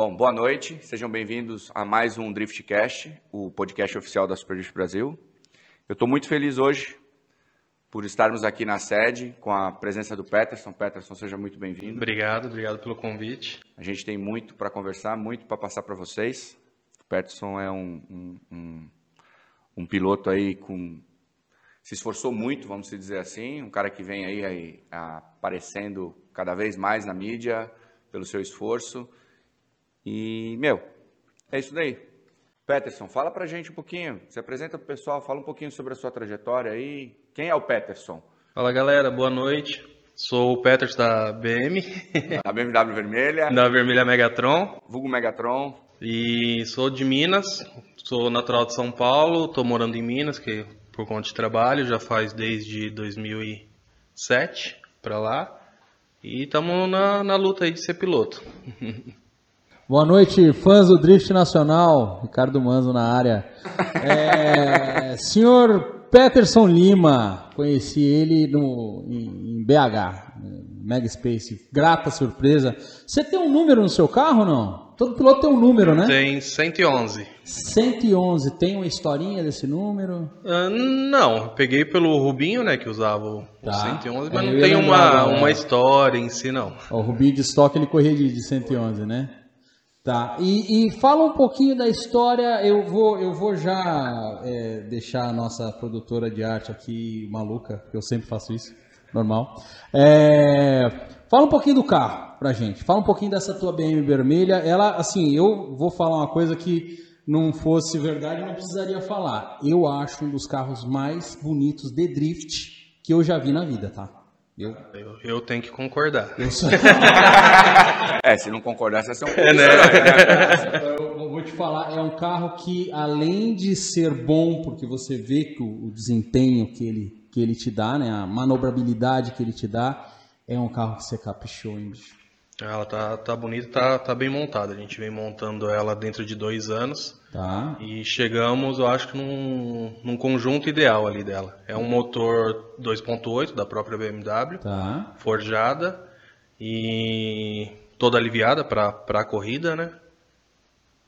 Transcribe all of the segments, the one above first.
Bom, boa noite, sejam bem-vindos a mais um Driftcast, o podcast oficial da Superdrift Brasil. Eu estou muito feliz hoje por estarmos aqui na sede com a presença do Peterson. Peterson, seja muito bem-vindo. Obrigado, obrigado pelo convite. A gente tem muito para conversar, muito para passar para vocês. O Peterson é um, um, um, um, piloto aí com se esforçou muito, vamos dizer assim, um cara que vem aí, aí aparecendo cada vez mais na mídia pelo seu esforço. E, meu, é isso daí. Peterson, fala pra gente um pouquinho, se apresenta pro pessoal, fala um pouquinho sobre a sua trajetória aí. Quem é o Peterson? Fala galera, boa noite. Sou o Peterson da BM. Da BMW Vermelha. Da Vermelha Megatron. Vulgo Megatron. E sou de Minas, sou natural de São Paulo, tô morando em Minas, que por conta de trabalho, já faz desde 2007 para lá. E estamos na, na luta aí de ser piloto. Boa noite, fãs do Drift Nacional. Ricardo Manzo na área. É, senhor Peterson Lima, conheci ele no, em, em BH, Mega Space. Grata surpresa. Você tem um número no seu carro ou não? Todo piloto tem um número, né? Tem 111. 111. Tem uma historinha desse número? Uh, não, peguei pelo Rubinho, né, que usava o tá. 111, mas é, não tem uma, uma história em si, não. O Rubinho de estoque ele corria de, de 111, né? Tá, e, e, fala um pouquinho da história. Eu vou, eu vou já é, deixar a nossa produtora de arte aqui maluca, que eu sempre faço isso, normal. É, fala um pouquinho do carro pra gente. Fala um pouquinho dessa tua BM vermelha. Ela, assim, eu vou falar uma coisa que não fosse verdade, não precisaria falar. Eu acho um dos carros mais bonitos de drift que eu já vi na vida, tá? Eu, eu, eu tenho que concordar. Sou... é, se não concordar, você é um é, né? Eu vou te falar, é um carro que, além de ser bom, porque você vê que o, o desempenho que ele, que ele te dá, né, a manobrabilidade que ele te dá, é um carro que você caprichou, hein, bicho? Ela tá, tá bonita, tá, tá bem montada. A gente vem montando ela dentro de dois anos. Tá. E chegamos, eu acho que num, num conjunto ideal ali dela. É um motor 2.8 da própria BMW, tá. forjada e toda aliviada para a corrida, né?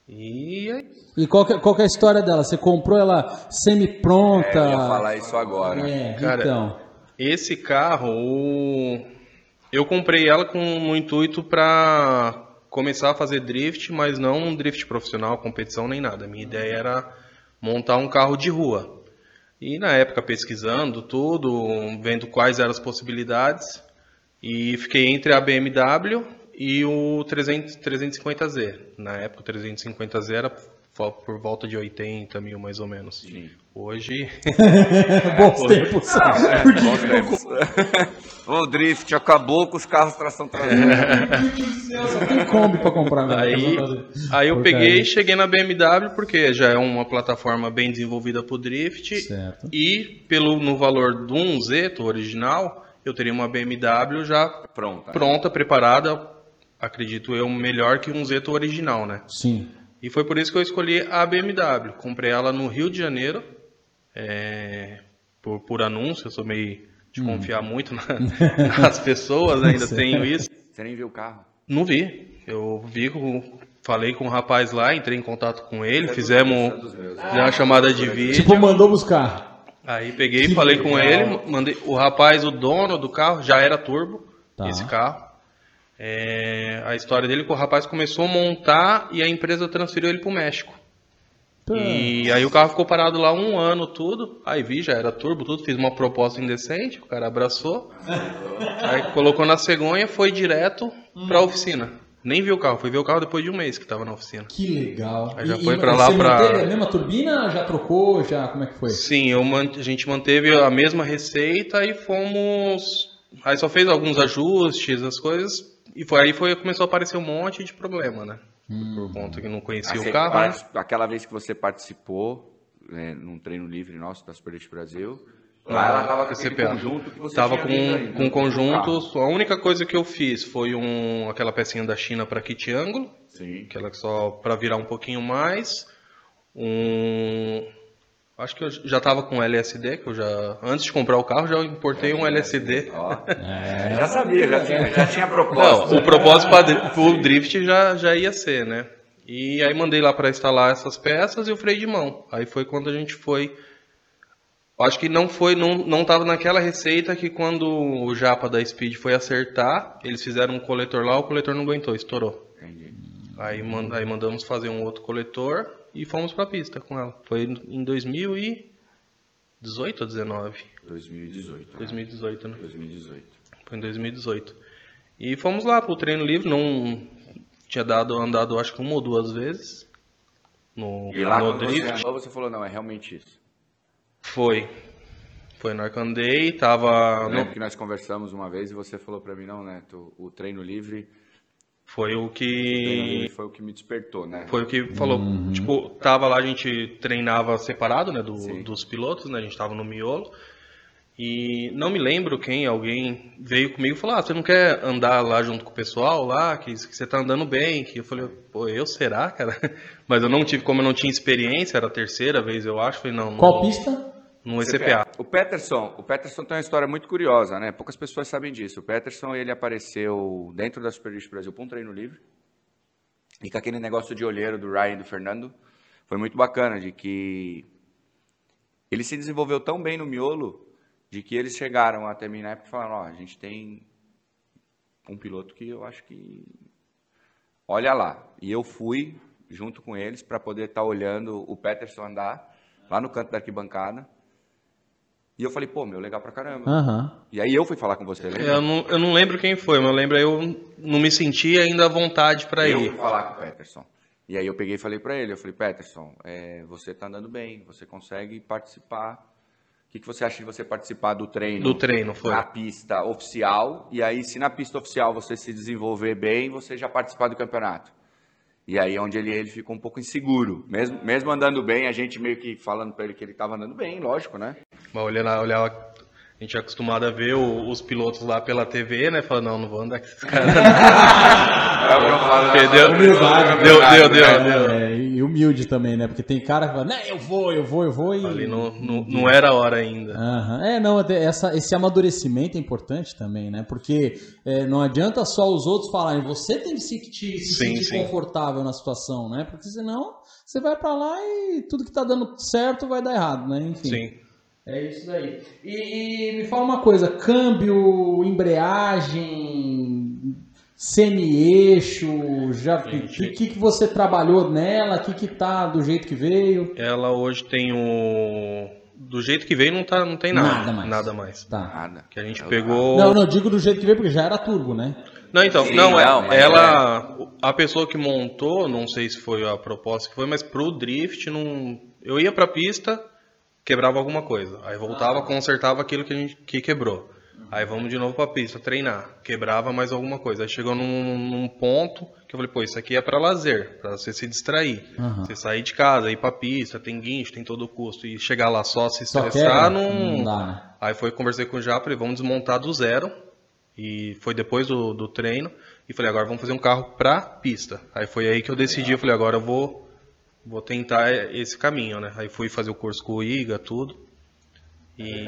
E, e qual, que, qual que é a história dela? Você comprou ela semi-pronta? É, eu ia falar isso agora. É, Cara, então. Esse carro, o eu comprei ela com o intuito para começar a fazer drift, mas não um drift profissional, competição nem nada. Minha ideia era montar um carro de rua. E na época pesquisando tudo, vendo quais eram as possibilidades, e fiquei entre a BMW e o 300, 350Z. Na época o 350Z era por volta de 80 mil mais ou menos. Sim. Hoje. bons tempos. É, bons tempos. o drift acabou com os carros tração traseira. Só tem Kombi para comprar. Né? Aí, aí eu peguei e cheguei na BMW porque já é uma plataforma bem desenvolvida para o drift. Certo. E pelo, no valor do 1Z, original, eu teria uma BMW já pronta, pronta preparada. Acredito eu, melhor que um Zeto original, né? Sim. E foi por isso que eu escolhi a BMW. Comprei ela no Rio de Janeiro, é, por, por anúncio. Eu sou meio de hum. confiar muito na, nas pessoas, ainda tenho isso. Você nem viu o carro? Não vi. Eu vi, falei com o rapaz lá, entrei em contato com ele, é fizemos uma chamada de vídeo. Tipo, mandou buscar. Aí peguei, que falei legal. com ele, mandei. O rapaz, o dono do carro, já era turbo, tá. esse carro. É, a história dele que o rapaz começou a montar e a empresa transferiu ele para o México. E aí o carro ficou parado lá um ano, tudo. Aí vi, já era turbo, tudo. Fiz uma proposta indecente, o cara abraçou. aí colocou na cegonha, foi direto para a oficina. Nem viu o carro, foi ver o carro depois de um mês que estava na oficina. Que legal. Aí já e, foi para lá para. Manteve a mesma turbina? Já trocou? Já como é que foi? Sim, eu a gente manteve a mesma receita e fomos. Aí só fez alguns ajustes, as coisas e foi aí foi, começou a aparecer um monte de problema, né? Hum. Por conta que não conhecia o carro. Né? Aquela vez que você participou né, num treino livre nosso da Super Brasil, Lá ela estava com esse conjunto que você Tava com, aí, com conjunto. A única coisa que eu fiz foi um, aquela pecinha da China para kit ângulo. Sim. Aquela só para virar um pouquinho mais. Um, Acho que eu já tava com LSD, que eu já. Antes de comprar o carro, já importei um LSD. Ó, É. já sabia, já tinha, já tinha propósito. Não, o propósito para o drift já, já ia ser, né? E aí mandei lá para instalar essas peças e o freio de mão. Aí foi quando a gente foi. Acho que não foi, não, não tava naquela receita que quando o japa da Speed foi acertar, eles fizeram um coletor lá, o coletor não aguentou, estourou. Entendi. Aí, man- aí mandamos fazer um outro coletor e fomos pra pista com ela. Foi em 2018 ou 19? 2018. né? 2018, né? 2018. Foi em 2018. E fomos lá pro treino livre, não tinha dado andado acho que uma ou duas vezes no, E lá no você drift. andou, você falou, não, é realmente isso. Foi. Foi na hora que eu andei, tava. Eu no- lembro que nós conversamos uma vez e você falou pra mim, não, Neto, o treino livre, Foi o que. foi o que me despertou, né? Foi o que falou. Tipo, tava lá, a gente treinava separado, né? do- dos pilotos, né? A gente tava no miolo. E não me lembro quem, alguém veio comigo e falou: Ah, você não quer andar lá junto com o pessoal lá, que, que você tá andando bem? Que eu falei, pô, eu será, cara? Mas eu não tive, como eu não tinha experiência, era a terceira vez, eu acho, falei, não. Qual pista? No ECPA. O Peterson, o Peterson tem uma história muito curiosa, né? Poucas pessoas sabem disso. O Peterson, ele apareceu dentro da Super Brasil para um treino livre. E com aquele negócio de olheiro do Ryan e do Fernando, foi muito bacana de que ele se desenvolveu tão bem no miolo de que eles chegaram até mim na época e falaram, ó, a gente tem um piloto que eu acho que olha lá. E eu fui junto com eles para poder estar olhando o Peterson andar lá no canto da arquibancada. E eu falei, pô, meu, legal pra caramba. Aham. E aí eu fui falar com você, lembra? Eu não, eu não lembro quem foi, mas eu lembro eu não me senti ainda à vontade pra eu ir. fui falar com o Peterson. E aí eu peguei e falei pra ele, eu falei, Peterson, é, você tá andando bem, você consegue participar. O que, que você acha de você participar do treino? Do treino, foi. Na pista oficial. E aí, se na pista oficial você se desenvolver bem, você já participar do campeonato. E aí onde ele, ele ficou um pouco inseguro. Mesmo, mesmo andando bem, a gente meio que falando pra ele que ele tava andando bem, lógico, né? Mas olhando, olhava, a gente é acostumado a ver o- os pilotos lá pela TV, né? Falando, não, não vou andar com esses caras. É né? Deu, Humildade, deu, né? deu, deu, deu. É, e humilde também, né? Porque tem cara que fala, né, eu vou, eu vou, eu vou e. Ali não, não, não era a hora ainda. Aham. É, não, essa, esse amadurecimento é importante também, né? Porque é, não adianta só os outros falarem, você tem que se, te, se Sim, sentir sim. confortável na situação, né? Porque senão você vai pra lá e tudo que tá dando certo vai dar errado, né? Enfim. Sim. É isso daí. E, e me fala uma coisa, câmbio, embreagem, semi-eixo, já Sim, que, que que você trabalhou nela, que que tá do jeito que veio? Ela hoje tem o. Do jeito que veio, não, tá, não tem nada. Nada mais. Nada mais. Tá. Nada. Que a gente pegou. Não, não, digo do jeito que veio porque já era turbo, né? Não, então, Sim, não, é- não, ela, a pessoa que montou, não sei se foi a proposta que foi, mas pro drift, não, eu ia pra pista, quebrava alguma coisa, aí voltava, consertava aquilo que a gente que quebrou. Aí vamos de novo pra pista, treinar, quebrava mais alguma coisa. Aí chegou num, num ponto que eu falei, pô, isso aqui é pra lazer, pra você se distrair. Aham. Você sair de casa, ir pra pista, tem guincho, tem todo o custo, e chegar lá só se Só estressar, quebra? não, Não dá, né? Aí foi, conversei com o Já, falei, vamos desmontar do zero. E foi depois do, do treino. E falei, agora vamos fazer um carro pra pista. Aí foi aí que eu decidi, eu falei, agora eu vou, vou tentar esse caminho, né? Aí fui fazer o curso com o Iga, tudo. E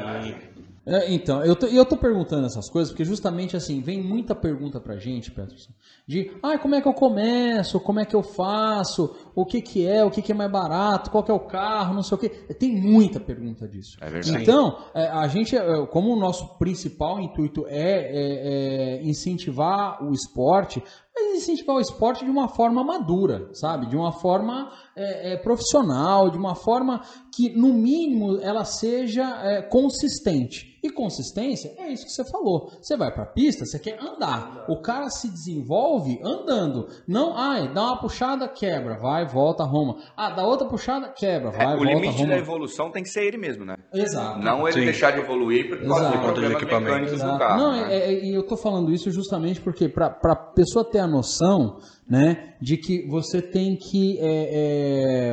É, então, eu tô, eu tô perguntando essas coisas porque justamente assim, vem muita pergunta pra gente, Peterson, de ah, como é que eu começo, como é que eu faço, o que que é, o que que é mais barato, qual que é o carro, não sei o que. Tem muita pergunta disso. É verdade. Então, é, a gente, é, como o nosso principal intuito é, é, é incentivar o esporte, mas incentivar o esporte de uma forma madura, sabe? De uma forma é, é, profissional, de uma forma que, no mínimo, ela seja é, consistente. E consistência é isso que você falou. Você vai pra pista, você quer andar. O cara se desenvolve andando. Não, ai, dá uma puxada, quebra, vai, volta, arruma. Ah, dá outra puxada, quebra, É, vai, o volta, limite arruma. da evolução tem que ser ele mesmo, né? Exato. Não ele Sim. deixar de evoluir por causa Exato. de problemas equipamento. mecânicos do Exato. carro. Não, né? é- é- e eu tô falando isso justamente porque para a pessoa ter a noção, né, de que você tem que é,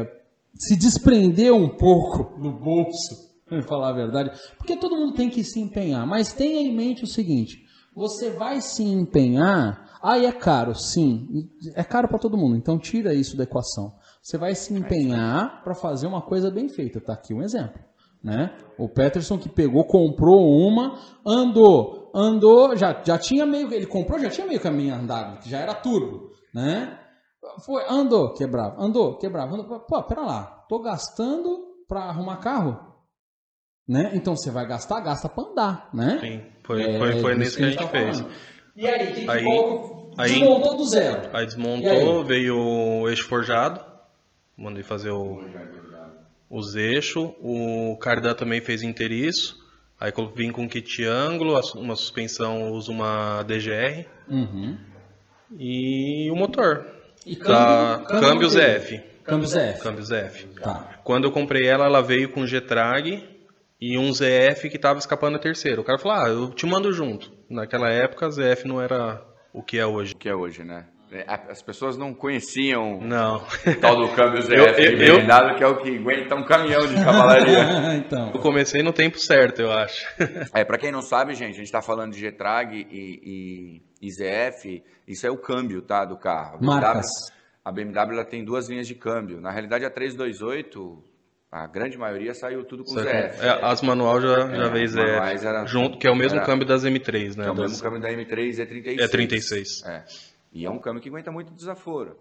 é, se desprender um pouco do bolso, falar a verdade, porque todo mundo tem que se empenhar, mas tenha em mente o seguinte: você vai se empenhar, aí é caro, sim, é caro para todo mundo, então tira isso da equação. você vai se empenhar para fazer uma coisa bem feita. Tá aqui um exemplo. Né? O Peterson que pegou, comprou uma, andou, andou, já, já tinha meio, ele comprou, já tinha meio caminho andado, já era turbo, né? Foi, andou, quebrava, andou, quebrava, andou, pô, pera lá, tô gastando para arrumar carro, né? Então você vai gastar, gasta para andar, né? Sim, foi, é, foi, foi nisso que a gente, tá fez. E aí, que aí, aí desmontou do zero. Aí desmontou, aí? veio o eixo forjado, mandei fazer o os eixos, o cardan também fez inteiriço, aí vim com kit ângulo, uma suspensão uso uma DGR uhum. e o motor. E câmbio, câmbio, câmbio ZF. Câmbio ZF. Câmbio ZF. Tá. Quando eu comprei ela, ela veio com G-Trag e um ZF que estava escapando a terceiro. O cara falou, ah, eu te mando junto. Naquela época, ZF não era o que é hoje. O que é hoje, né? É, as pessoas não conheciam não. o tal do câmbio ZF eu, eu, eu... que é o que aguenta um caminhão de cavalaria. então. Eu comecei no tempo certo, eu acho. é, para quem não sabe, gente, a gente está falando de G-Trag e, e, e, ZF, isso é o câmbio tá, do carro. A BMW, Marcas. A BMW ela tem duas linhas de câmbio. Na realidade, a 328, a grande maioria saiu tudo com ZF. É, as manual já, já é, veio ZF. Era, junto, que é o mesmo era, câmbio das M3, né? É o das... mesmo câmbio da M3 E36. É 36. É. E é um câmbio que aguenta muito desaforo.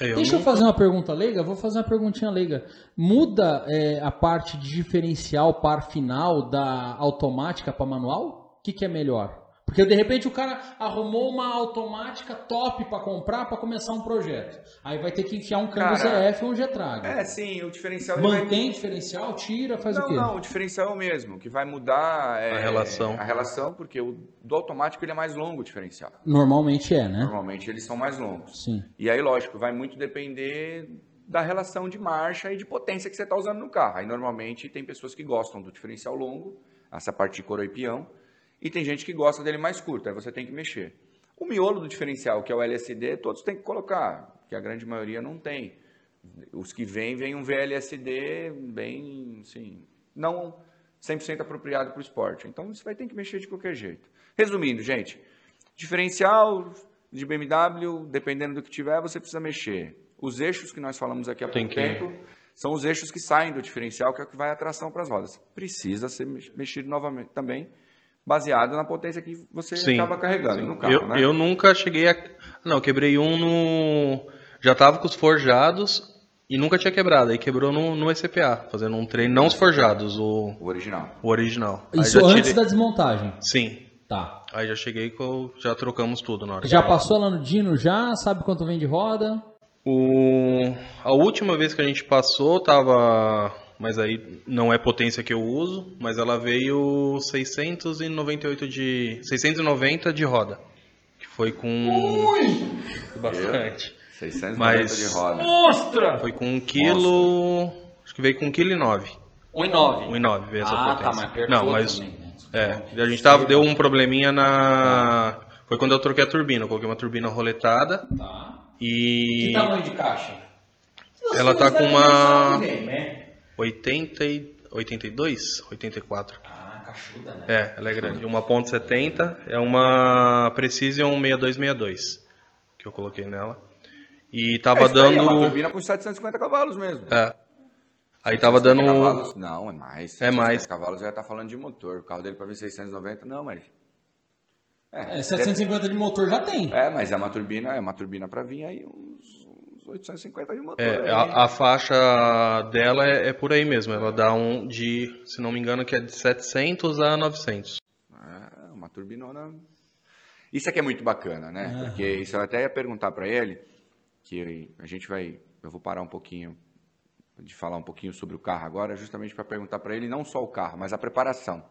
É, eu Deixa eu fazer uma pergunta leiga, vou fazer uma perguntinha leiga. Muda é, a parte de diferencial par final da automática para manual? O que, que é melhor? Porque de repente o cara arrumou uma automática top para comprar para começar um projeto. Aí vai ter que enfiar um câmbio ZF ou um G-Trag. É, sim, o diferencial Mantém vai... diferencial, tira, faz não, o quê? Não, o diferencial é o mesmo, que vai mudar é, a relação. A relação, porque o do automático ele é mais longo o diferencial. Normalmente é, né? Normalmente eles são mais longos. Sim. E aí, lógico, vai muito depender da relação de marcha e de potência que você está usando no carro. Aí normalmente tem pessoas que gostam do diferencial longo, essa parte de coroa e peão e tem gente que gosta dele mais curto, aí você tem que mexer. O miolo do diferencial, que é o LSD, todos têm que colocar, que a grande maioria não tem. Os que vêm, vem um VLSD bem, assim, não 100% apropriado para o esporte. Então você vai ter que mexer de qualquer jeito. Resumindo, gente, diferencial de BMW, dependendo do que tiver, você precisa mexer. Os eixos que nós falamos aqui há pouco que... tempo são os eixos que saem do diferencial, que é o que vai a tração para as rodas. Precisa ser mexido novamente também baseado na potência que você sim, acaba carregando sim. no carro. Eu, né? eu nunca cheguei a. Não, quebrei um no. Já tava com os forjados e nunca tinha quebrado. Aí quebrou no, no ECPA, fazendo um treino, não os forjados, o. O original. O original. Isso antes tirei... da desmontagem? Sim. Tá. Aí já cheguei com. Já trocamos tudo na hora. Já passou lá no Dino já? Sabe quanto vem de roda? O... A última vez que a gente passou, tava mas aí não é potência que eu uso, mas ela veio 698 de 690 de roda, que foi com Ui! bastante. 690 mas de roda. Mostra! Foi com 1 quilo, acho que veio com 1,9 kg. 1,9 1,9 veio essa ah, potência. Tá, mas não, mas também, né? é, a gente tava deu um probleminha na foi quando eu troquei a turbina, eu coloquei uma turbina roletada. Tá. E Que tamanho de caixa? Ela tá com uma né? 80 e 82, 84. Ah, cachuda, né? É, ela é grande. Uma ponto .70 é uma Precision 6262 que eu coloquei nela. E tava é, dando. É uma turbina com 750 cavalos mesmo. É. Aí tava dando. Cavalos? Não, é mais. É mais. cavalos já tá falando de motor. O carro dele para vir 690, não, mas. É, é 750 de motor já tem. É, mas é uma turbina, é uma turbina para vir aí uns 850 de motor. É, a, a, faixa dela é, é, por aí mesmo. Ela dá um de, se não me engano, que é de 700 a 900. É, uma turbinona. Isso aqui é muito bacana, né? Uhum. Porque isso eu até ia perguntar para ele, que a gente vai, eu vou parar um pouquinho de falar um pouquinho sobre o carro agora, justamente para perguntar para ele não só o carro, mas a preparação.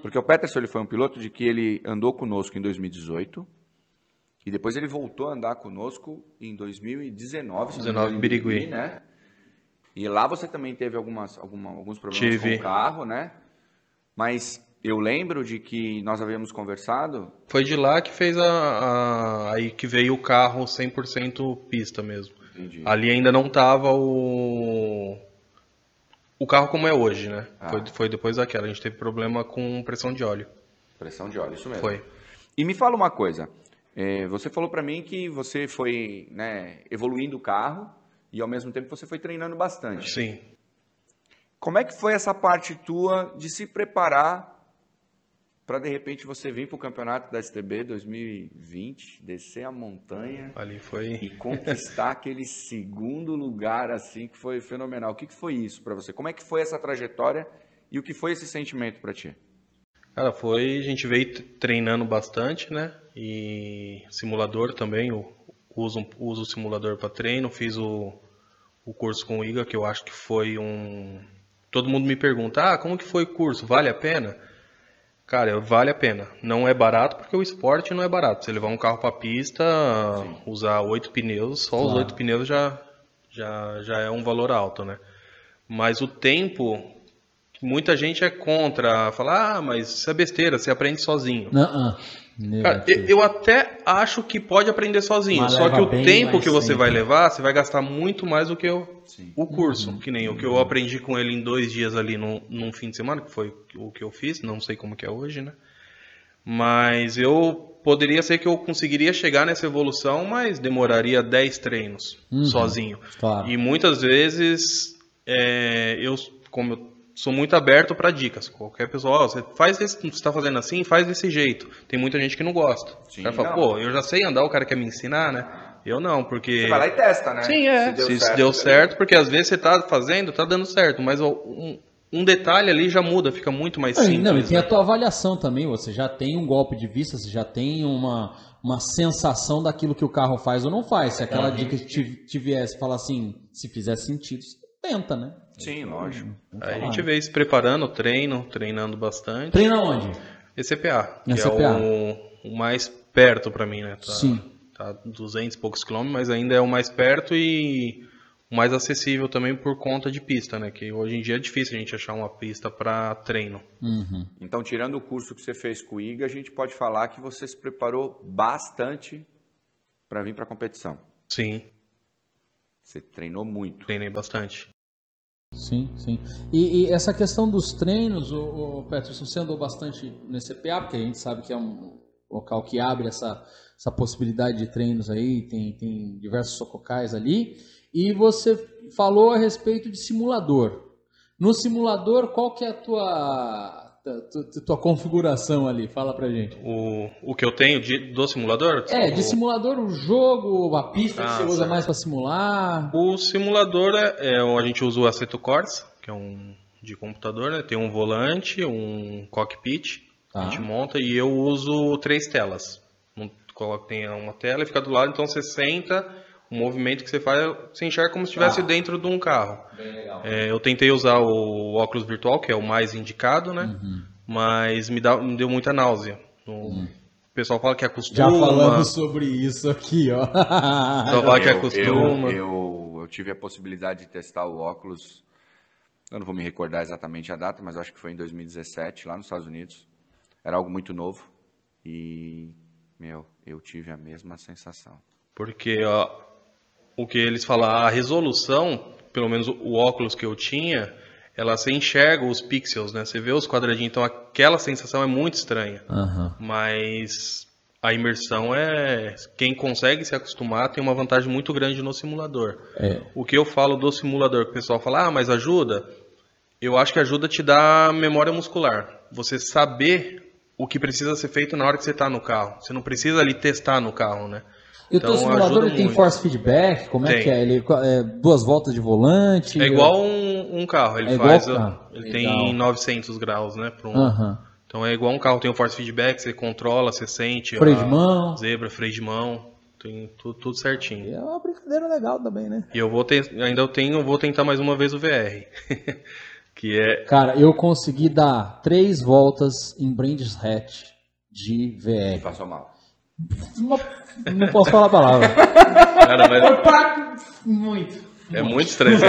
Porque o Peterson ele foi um piloto de que ele andou conosco em 2018, e depois ele voltou a andar conosco em 2019. 19 em Birigui. Né? E lá você também teve algumas, alguma, alguns problemas Tive. com o carro, né? Mas eu lembro de que nós havíamos conversado. Foi de lá que fez a, a aí que veio o carro 100% pista mesmo. Entendi. Ali ainda não tava o o carro como é hoje, né? Ah. Foi, foi depois daquela. A gente teve problema com pressão de óleo. Pressão de óleo, isso mesmo. Foi. E me fala uma coisa. É, você falou para mim que você foi né, evoluindo o carro e ao mesmo tempo você foi treinando bastante. Sim. Como é que foi essa parte tua de se preparar para de repente você vir para o campeonato da STB 2020, descer a montanha Ali foi. e conquistar aquele segundo lugar assim que foi fenomenal? O que, que foi isso para você? Como é que foi essa trajetória e o que foi esse sentimento para ti? Cara, foi. A gente veio treinando bastante, né? E simulador também. Eu uso, uso o simulador para treino. Fiz o, o curso com o Iga, que eu acho que foi um. Todo mundo me pergunta: ah, como que foi o curso? Vale a pena? Cara, vale a pena. Não é barato porque o esporte não é barato. Você levar um carro para pista, usar oito pneus, só os Claro. oito pneus já, já, já é um valor alto, né? Mas o tempo, muita gente é contra, fala, ah, mas isso é besteira, você aprende sozinho. Não, ah, Cara, eu, eu até acho que pode aprender sozinho, Mas só que o tempo que você tempo. vai levar, você vai gastar muito mais do que o, Sim. o curso. Uhum. Que nem o que eu aprendi com ele em dois dias ali num, num fim de semana, que foi o que eu fiz, não sei como que é hoje, né? Mas eu poderia ser que eu conseguiria chegar nessa evolução, mas demoraria 10 treinos Uhum. sozinho. Claro. E muitas vezes é, eu, como eu sou muito aberto para dicas. Qualquer pessoa, ó, você faz esse, você está fazendo assim, faz desse jeito. Tem muita gente que não gosta. Sim, o cara fala, não. pô, eu já sei andar, o cara quer me ensinar, né? Eu não, porque Você vai lá e testa, né? Sim, é. Se, deu, certo, deu certo, porque às vezes você tá fazendo, tá dando certo, mas um, um detalhe ali já muda, fica muito mais Não, e- simples. não, e tem né? a tua avaliação também, você já tem um golpe de vista, você já tem uma, uma sensação daquilo que o carro faz ou não faz. Se aquela dica que te, te viesse falar assim, se fizer sentido, você tenta, né? Sim, lógico. Aí a gente veio se preparando, treino, treinando bastante. Treina onde? ECPA, que ECPA. é o, o mais perto pra mim, né? Tá, Sim. Tá 200 e poucos quilômetros, mas ainda é o mais perto e o mais acessível também por conta de pista, né? Que hoje em dia é difícil a gente achar uma pista pra treino. Uhum. Então, tirando o curso que você fez com o IGA, a gente pode falar que você se preparou bastante para vir para a competição. Sim, Você treinou muito. treinei bastante. Sim, sim. E, e essa questão dos treinos, o, Peterson, você andou bastante no CPA, porque a gente sabe que é um local que abre essa, essa possibilidade de treinos aí, tem, tem diversos sococais ali. E você falou a respeito de simulador. No simulador, qual que é a tua, tua, tua configuração ali? Fala pra gente. O, o que eu tenho de, do simulador? É, de simulador, o jogo, a pista que Ah, você usa certo. mais pra simular. O simulador é, é a gente usa o Assetto Corsa, que é um de computador, né? Tem um volante, um cockpit, Tá. a gente monta e eu uso três telas. Coloca- tem uma tela e fica do lado, então você senta, o movimento que você faz, você enxerga como se estivesse Tá. dentro de um carro. Bem legal. É, eu tentei usar o óculos virtual, que é o mais indicado, né? Uhum. Mas me, dá, me deu muita náusea. O o pessoal fala que acostuma. Já falamos sobre isso aqui, ó. Só fala que eu, acostuma. eu, eu, eu tive a possibilidade de testar o óculos. Eu não vou me recordar exatamente a data, mas acho que foi em 2017, lá nos Estados Unidos. Era algo muito novo. E, meu, eu tive a mesma sensação. Porque ó, o que eles falam, a resolução, pelo menos o óculos que eu tinha, ela você enxerga os pixels, né? Você vê os quadradinhos, então aquela sensação é muito estranha. Aham. Mas a imersão é. Quem consegue se acostumar tem uma vantagem muito grande no simulador. É. O que eu falo do simulador, que o pessoal fala, ah, mas ajuda? Eu acho que ajuda a te dar memória muscular. Você saber o que precisa ser feito na hora que você está no carro. Você não precisa ali testar no carro, né? E o teu Então, simulador ele tem muito. force feedback? Como é Tem. que é? Ele é duas voltas de volante? É igual um, um carro, ele É igual faz. carro. Ele Legal. tem 900 graus, né? um- Aham. Então é igual um carro, tem o force feedback, você controla, você sente. Freio a de mão. Zebra, freio de mão, tem tudo, tudo certinho. É uma brincadeira legal também, né? E eu vou ter, ainda eu tenho, eu vou tentar mais uma vez o VR. que é. Cara, eu consegui dar três voltas em Brands Hatch de VR. Passou mal. Não, não posso falar a palavra. Cara, mas Opa, muito. é muito estranho. Você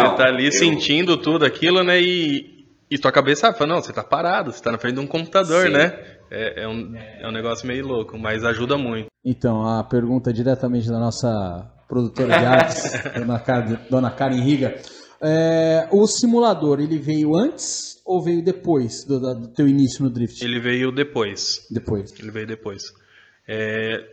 Não, tá ali eu- sentindo tudo aquilo, né? E, e tua cabeça fala, não, você tá parado, você tá na frente de um computador, Sim. né? É, é um, é um negócio meio louco, mas ajuda muito. Então, a pergunta é diretamente da nossa produtora de artes, dona, Karen, dona Karen Riga. É, o simulador, ele veio antes ou veio depois do, do teu início no drift? Ele veio depois. Depois. Ele veio depois. É,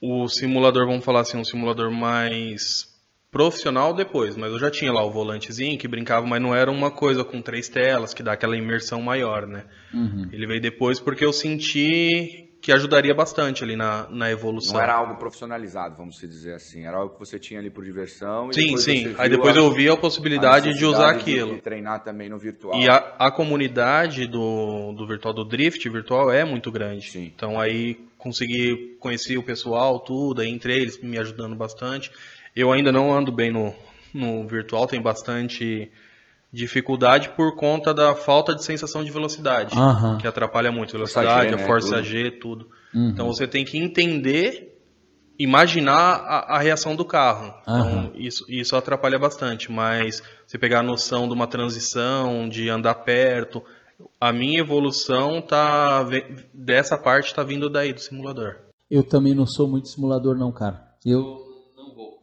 o simulador, vamos falar assim, um simulador mais profissional depois, mas eu já tinha lá o volantezinho que brincava, mas não era uma coisa com três telas que dá aquela imersão maior, né? Uhum. Ele veio depois porque eu senti que ajudaria bastante ali na, na evolução. Não era algo profissionalizado, vamos dizer assim. Era algo que você tinha ali por diversão. e Sim, depois sim. Aí depois a- eu vi a a possibilidade de usar aquilo. De treinar também no virtual. E a, a comunidade do, do virtual, do drift virtual é muito grande. Sim. Então aí consegui conhecer o pessoal, tudo, aí entre eles me ajudando bastante. Eu ainda não ando bem no, no virtual, tem bastante dificuldade por conta da falta de sensação de velocidade, Aham. que atrapalha muito. Força Velocidade, G, a né, força tudo. G, tudo. Uhum. Então você tem que entender, imaginar a, a reação do carro. Aham. Então isso, isso atrapalha bastante, mas você pegar a noção de uma transição, de andar perto, a minha evolução tá dessa parte tá vindo daí do simulador. Eu também não sou muito simulador, não, cara. Eu.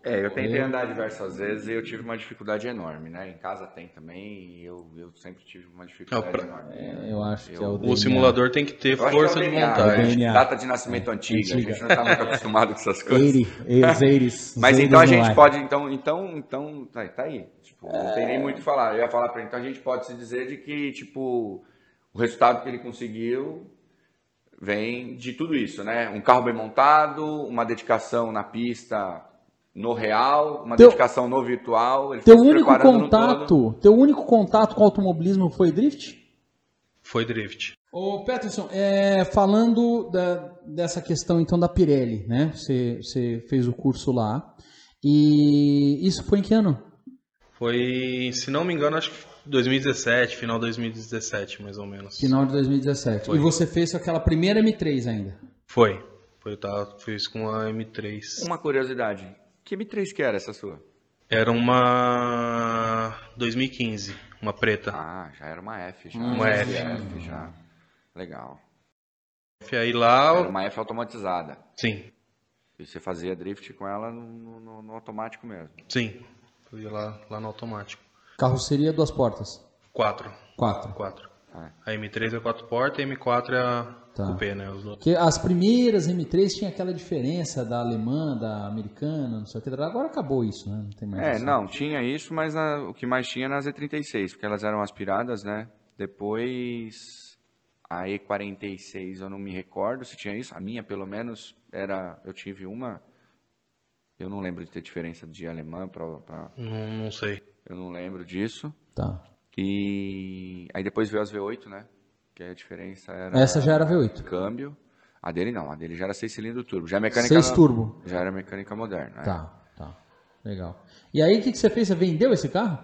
É, eu tentei andar diversas vezes e eu tive uma dificuldade enorme, né? Em casa tem também e eu, eu sempre tive uma dificuldade Não, pra- enorme. É, eu acho que é o Eu- DNA. O simulador tem que ter Eu força que é o de DNA, vontade. né? DNA. Data de nascimento antiga, a Antiga. gente não tá muito acostumado com essas coisas. 80, os 80s. Mas então a 80s no gente pode, então, então, então, tá, tá aí. Tipo, não tem nem muito o que falar. Eu ia falar pra ele, então a gente pode se dizer de que, tipo, o resultado que ele conseguiu vem de tudo isso, né? Um carro bem montado, uma dedicação na pista no real, uma Teu- dedicação no virtual. Ele Teu único contato, teu único contato com o automobilismo foi drift? Foi drift. Ô Peterson, é, falando da- dessa questão então da Pirelli, né? Você, você fez o curso lá. E isso foi em que ano? Foi, se não me engano, acho que 2017, final de 2017, mais ou menos. Final de 2017. Foi. E você fez aquela primeira M3 ainda? Foi. Foi, eu tava, fiz com a M3. Uma curiosidade. Que M3 que era essa sua? Era uma 2015, uma preta. Ah, já era uma F. Já. Uma F. F já. Legal. E aí lá, Era uma F automatizada. sim, E você fazia drift com ela no, no- no automático mesmo. sim. Eu ia lá, lá no automático. Carroceria duas portas. Quatro. Quatro. Quatro. Ah. A M3 é quatro portas, a M4 é a Tá. coupé, né? Os. Porque as primeiras M3 tinha aquela diferença da alemã, da americana, não sei o que. Agora acabou isso, né? Não tem mais É, não, tinha isso, mas a- o que mais tinha nas E36, porque elas eram aspiradas, né? Depois a E46 eu não me recordo se tinha isso. A minha, pelo menos, era. Eu tive uma. Eu não lembro de ter diferença de alemã pra. pra- Não, não sei. eu não lembro disso. Tá. E aí depois veio as V8, né? Que a diferença era. Essa já era V8. câmbio. A dele não, a dele já era 6 cilindros turbo. Já é mecânica. 6 turbo. Já era mecânica moderna. né? Tá, tá. Legal. E aí o que, que você fez? Você vendeu esse carro?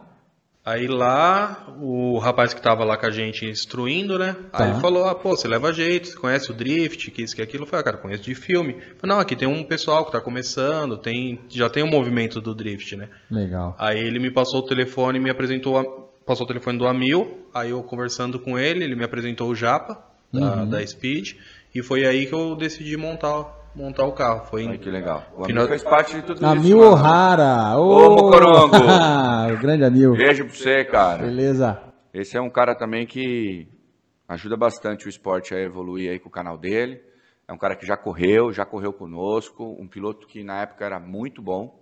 Aí lá, o rapaz que tava lá com a gente instruindo, né? Tá. Aí ele falou, ah, pô, você leva jeito, você conhece o drift, que isso, que aquilo. Eu falei, ah, cara, conheço de filme. Eu falei, não, aqui tem um pessoal que tá começando, tem, já tem um movimento do drift, né? Legal. Aí ele me passou o telefone, me apresentou, a- passou o telefone do Amil, aí eu conversando com ele, ele me apresentou o Japa, da, Uhum. da Speed, e foi aí que eu decidi montar, montar o carro. Foi Olha que legal. O Final- Amil fez parte de tudo isso. Amil. O'Hara. Ô, Mocorongo. o grande Amil. Beijo pra você, cara. Beleza. Esse é um cara também que ajuda bastante o esporte a evoluir aí com o canal dele. É um cara que já correu, já correu conosco, um piloto que na época era muito bom.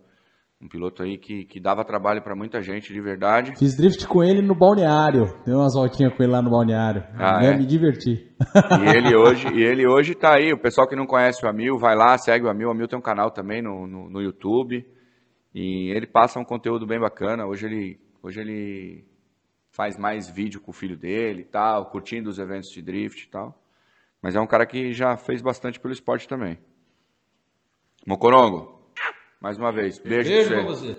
Um piloto aí que, que dava trabalho para muita gente, de verdade. Fiz drift com ele no balneário. Dei umas voltinhas com ele lá no balneário. Ah, Né, é? Me diverti. E ele hoje, e ele hoje tá aí. O pessoal que não conhece o Amil, vai lá, segue o Amil. O Amil tem um canal também no, no, no YouTube. E ele passa um conteúdo bem bacana. Hoje ele, hoje ele faz mais vídeo com o filho dele e tal, curtindo os eventos de drift e tal. Mas é um cara que já fez bastante pelo esporte também. Mocorongo, mais uma vez, beijo, pra você. você.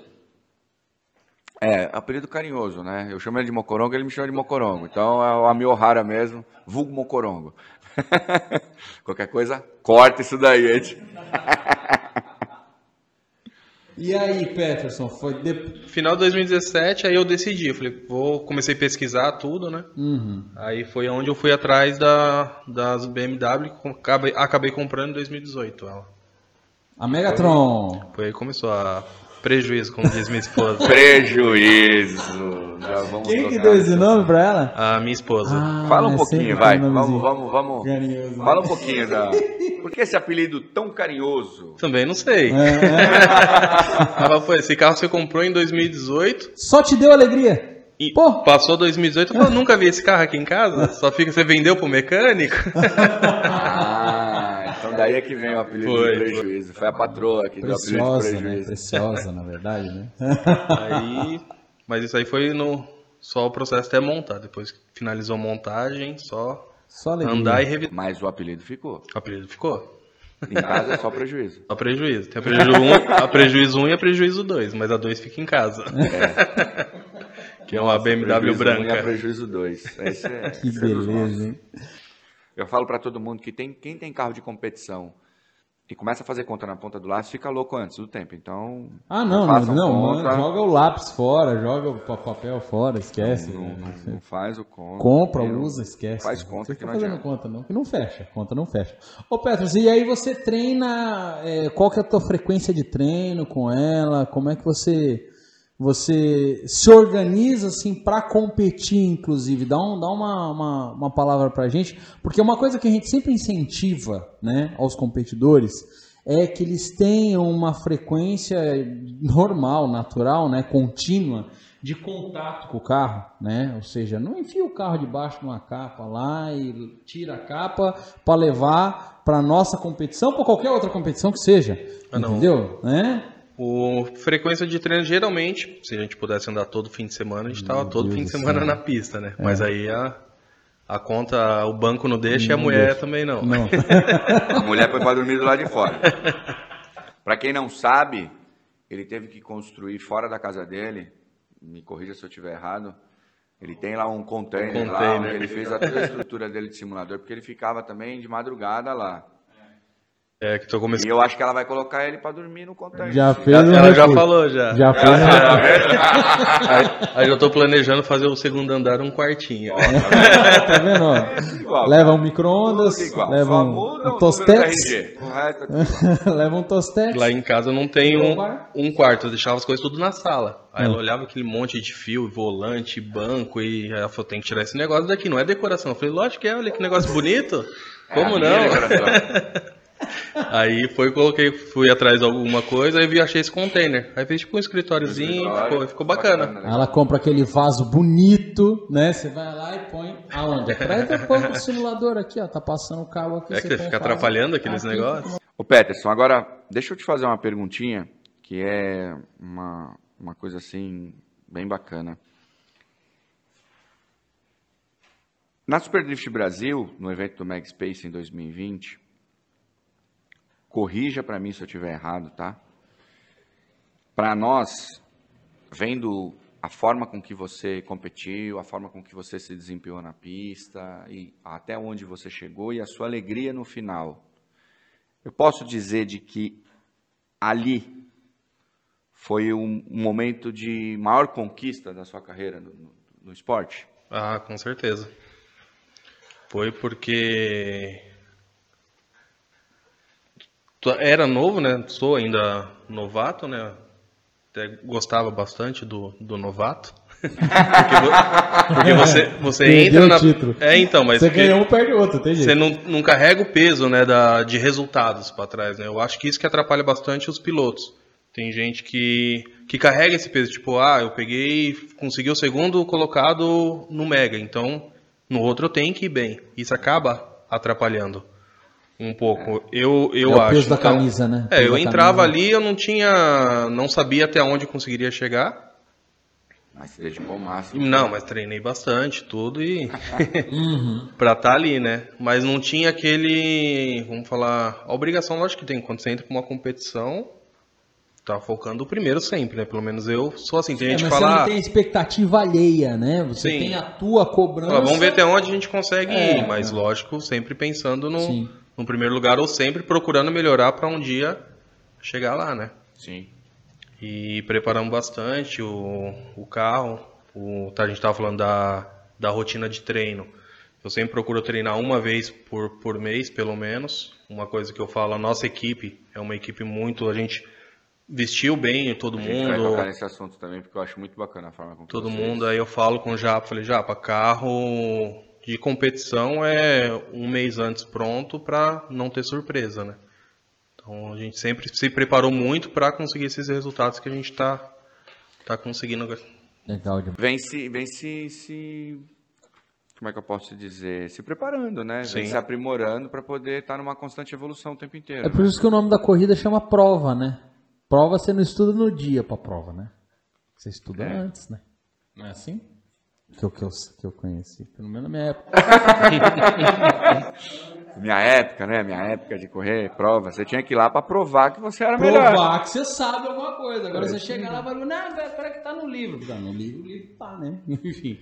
É, apelido carinhoso, né? Eu chamo ele de Mocorongo, ele me chama de Mocorongo. Então é o Amil O'Hara mesmo, vulgo Mocorongo. Qualquer coisa, corta isso daí, gente. E aí, Peterson? Foi de... Final de 2017, aí eu decidi, eu falei, vou, comecei a pesquisar tudo, né? Uhum. Aí foi onde eu fui atrás da, das BMW, acabei, acabei comprando em 2018 ela. A Megatron. Foi aí que começou a Prejuízo, como diz minha esposa. Prejuízo. Já vamos Quem que deu esse nome pra ela? A minha esposa. Ah, Fala um é pouquinho, vai. Vamos, vamos, vamos. carinhoso. Fala um pouquinho da. Por que esse apelido tão carinhoso? Também não sei. É, é. Ela foi, esse carro você comprou em 2018 Só te deu alegria. e Pô. passou 2018 eu falei, nunca vi esse carro aqui em casa. Só fica, você vendeu pro mecânico? Daí é que vem o apelido Foi, de prejuízo. Foi a patroa que deu o apelido de Preciosa, né? prejuízo. Preciosa, na verdade, né? Aí, mas isso aí foi no só o processo até montar. Depois que finalizou a montagem, só Só andar e revisar. Mas o apelido ficou. O apelido ficou. Em casa é só prejuízo. Só prejuízo. Tem a prejuízo 1, a prejuízo 1 e a prejuízo 2, mas a 2 fica em casa. que é uma BMW Prejuízo um e a branca. prejuízo 2. Esse é, Que é beleza, hein? Eu falo pra todo mundo que tem, quem tem carro de competição e começa a fazer conta na ponta do lápis, fica louco antes do tempo. Então. Ah, não, não, não, conta, joga o lápis fora, joga o pa- papel fora, esquece. Não, não- não faz o conta. Compra, usa, esquece. Faz conta Você que fica não fazendo adianta. conta, não, que não fecha, conta não fecha. Ô Petros, e aí você treina, é, qual que é a tua frequência de treino com ela? Como é que você você se organiza assim para competir, inclusive? Dá, um, dá uma, uma, uma palavra pra gente, porque uma coisa que a gente sempre incentiva né, aos competidores é que eles tenham uma frequência normal, natural, né, contínua de contato com o carro, né? Ou seja, não enfia o carro debaixo de uma capa lá e tira a capa para levar para nossa competição, para qualquer outra competição que seja, Ah, não. entendeu? Né? O frequência de treino, geralmente, se a gente pudesse andar todo fim de semana, a gente tava todo Deus fim de semana céu. na pista, né? Mas aí a, a conta, o banco não deixa e a Não mulher deixa. também não. Não. A mulher foi pra dormir do lado de fora. Pra quem não sabe, ele teve que construir fora da casa dele, me corrija se eu estiver errado, ele tem lá um container, lá Container. onde ele fez a toda a estrutura dele de simulador, porque ele ficava também de madrugada lá. É que tô E começando. eu acho que ela vai colocar ele pra dormir no container. Já fez Ela, um ela já falou já. Já fez um Aí, aí eu tô planejando fazer o segundo andar um quartinho. Ó, tá vendo? tá ó? Igual. Leva um micro-ondas, leva um, um tostex, é leva um tostex. Lá em casa eu não tenho Um quarto? um quarto, eu deixava as coisas tudo na sala. Aí Hum. ela olhava aquele monte de fio, volante, banco, e aí ela falou, tem que tirar esse negócio daqui, não é decoração. Eu falei, lógico que é, olha que negócio bonito. É, Como minha não? Aí foi, coloquei, fui atrás de alguma coisa, aí vi, achei esse container. Aí fez tipo um escritóriozinho, Escritório. ficou, ficou bacana. né? Ela compra aquele vaso bonito, né? Você vai lá e põe aonde? Atrás do põe no simulador aqui, ó. Tá passando o cabo aqui. É que você fica atrapalhando aqueles aqui. negócios. Ô Peterson, agora deixa eu te fazer uma perguntinha que é uma, uma coisa assim bem bacana. Na Super Drift Brasil, no evento do Mag Space em 2020, corrija para mim se eu estiver errado, tá? Para nós, vendo a forma com que você competiu, a forma com que você se desempenhou na pista e até onde você chegou e a sua alegria no final. Eu posso dizer de que ali foi um, um momento de maior conquista da sua carreira no, no- no esporte? Ah, com certeza. Foi porque era novo, né? Sou ainda novato, né? Até gostava bastante do, do novato. porque, vo- porque você, você entra na. título. É, então, mas Você porque ganhou um, perde outro, tem jeito. você não, não carrega o peso né, da, de resultados para trás, né? Eu acho que isso que atrapalha bastante os pilotos. Tem gente que, que carrega esse peso, tipo, ah, eu peguei, consegui o segundo colocado no Mega, então no outro eu tenho que ir bem. Isso acaba atrapalhando um pouco. Eu, eu É o acho. peso da Então, camisa, né? É, eu entrava camisa. ali, eu não tinha, não sabia até onde conseguiria chegar. Mas se dedicou ao máximo. Não, mas treinei bastante, tudo e Uhum. pra estar ali, né? Mas não tinha aquele, vamos falar, a obrigação, lógico que tem, quando você entra pra uma competição, tá focando o primeiro sempre, né? Pelo menos eu sou assim, tem É, gente mas você não tem expectativa alheia, né? Você Sim. tem a tua cobrança. fala, vamos ver até onde a gente consegue É, ir, mas é. lógico, sempre pensando no, Sim. No primeiro lugar ou sempre procurando melhorar pra um dia chegar lá, né? Sim. E preparamos bastante o, o carro. O, tá, a gente estava falando da, da rotina de treino. Eu sempre procuro treinar uma vez por, por mês, pelo menos. Uma coisa que eu falo, a nossa equipe é uma equipe muito. A gente vestiu bem todo A gente vai mundo. tocar nesse assunto também, porque eu acho muito bacana a forma como Todo vocês- mundo, aí eu falo com o Japa, falei, Japa, carro de competição é um mês antes pronto pra não ter surpresa, né? Então a gente sempre se preparou muito pra conseguir esses resultados que a gente tá, tá conseguindo. Legal. Vem se, vem se, se- como é que eu posso dizer? Se preparando, né? Vem Sim. se aprimorando para poder estar numa constante evolução o tempo inteiro. É por isso que o nome da corrida chama prova, né? Prova você não estuda no dia pra prova, né? Você estuda É. antes, né? Não é assim? Que eu, que, eu, que eu conheci, pelo menos na minha época. Minha época, né? Minha época de correr prova, você tinha que ir lá para provar que você era melhor. Provar que você sabe alguma coisa. Agora você chega lá e fala, não, velho, peraí que tá no livro. Tá no livro, o livro tá, né? Enfim.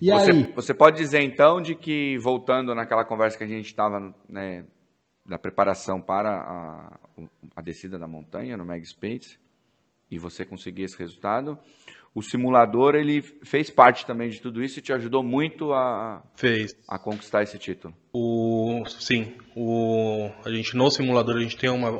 e Você, aí? você pode dizer então de que, voltando naquela conversa que a gente estava, né, da preparação para a, a descida da montanha no Mag Space, e você conseguir esse resultado, o simulador ele fez parte também de tudo isso e te ajudou muito a, Fez. a conquistar esse título. O, sim, o, a gente no simulador a gente tem uma,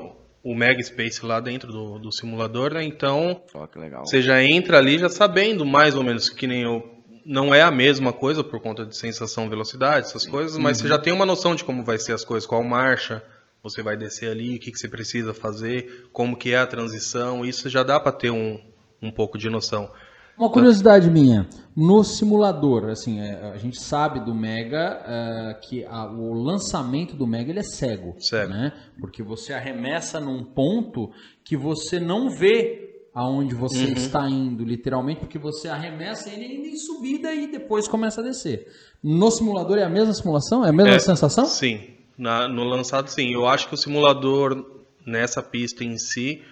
o Mega Space lá dentro do, do simulador, né? Então legal. Você já entra ali já sabendo mais ou menos que nem eu. Não é a mesma coisa por conta de sensação, velocidade, essas coisas, mas você já tem uma noção de como vai ser as coisas, qual marcha você vai descer ali, o que, que você precisa fazer, como que é a transição, isso já dá para ter um, um pouco de noção. Uma curiosidade minha, no simulador, assim, é, a gente sabe do Mega é, que a- o lançamento do Mega ele é cego, Cego. né? Porque você arremessa num ponto que você não vê aonde você Uhum. está indo, literalmente, porque você arremessa ele ainda em subida e depois começa a descer. No simulador é a mesma simulação? É a mesma É, sensação? Sim, Na- no lançado sim. Eu acho que o simulador nessa pista em si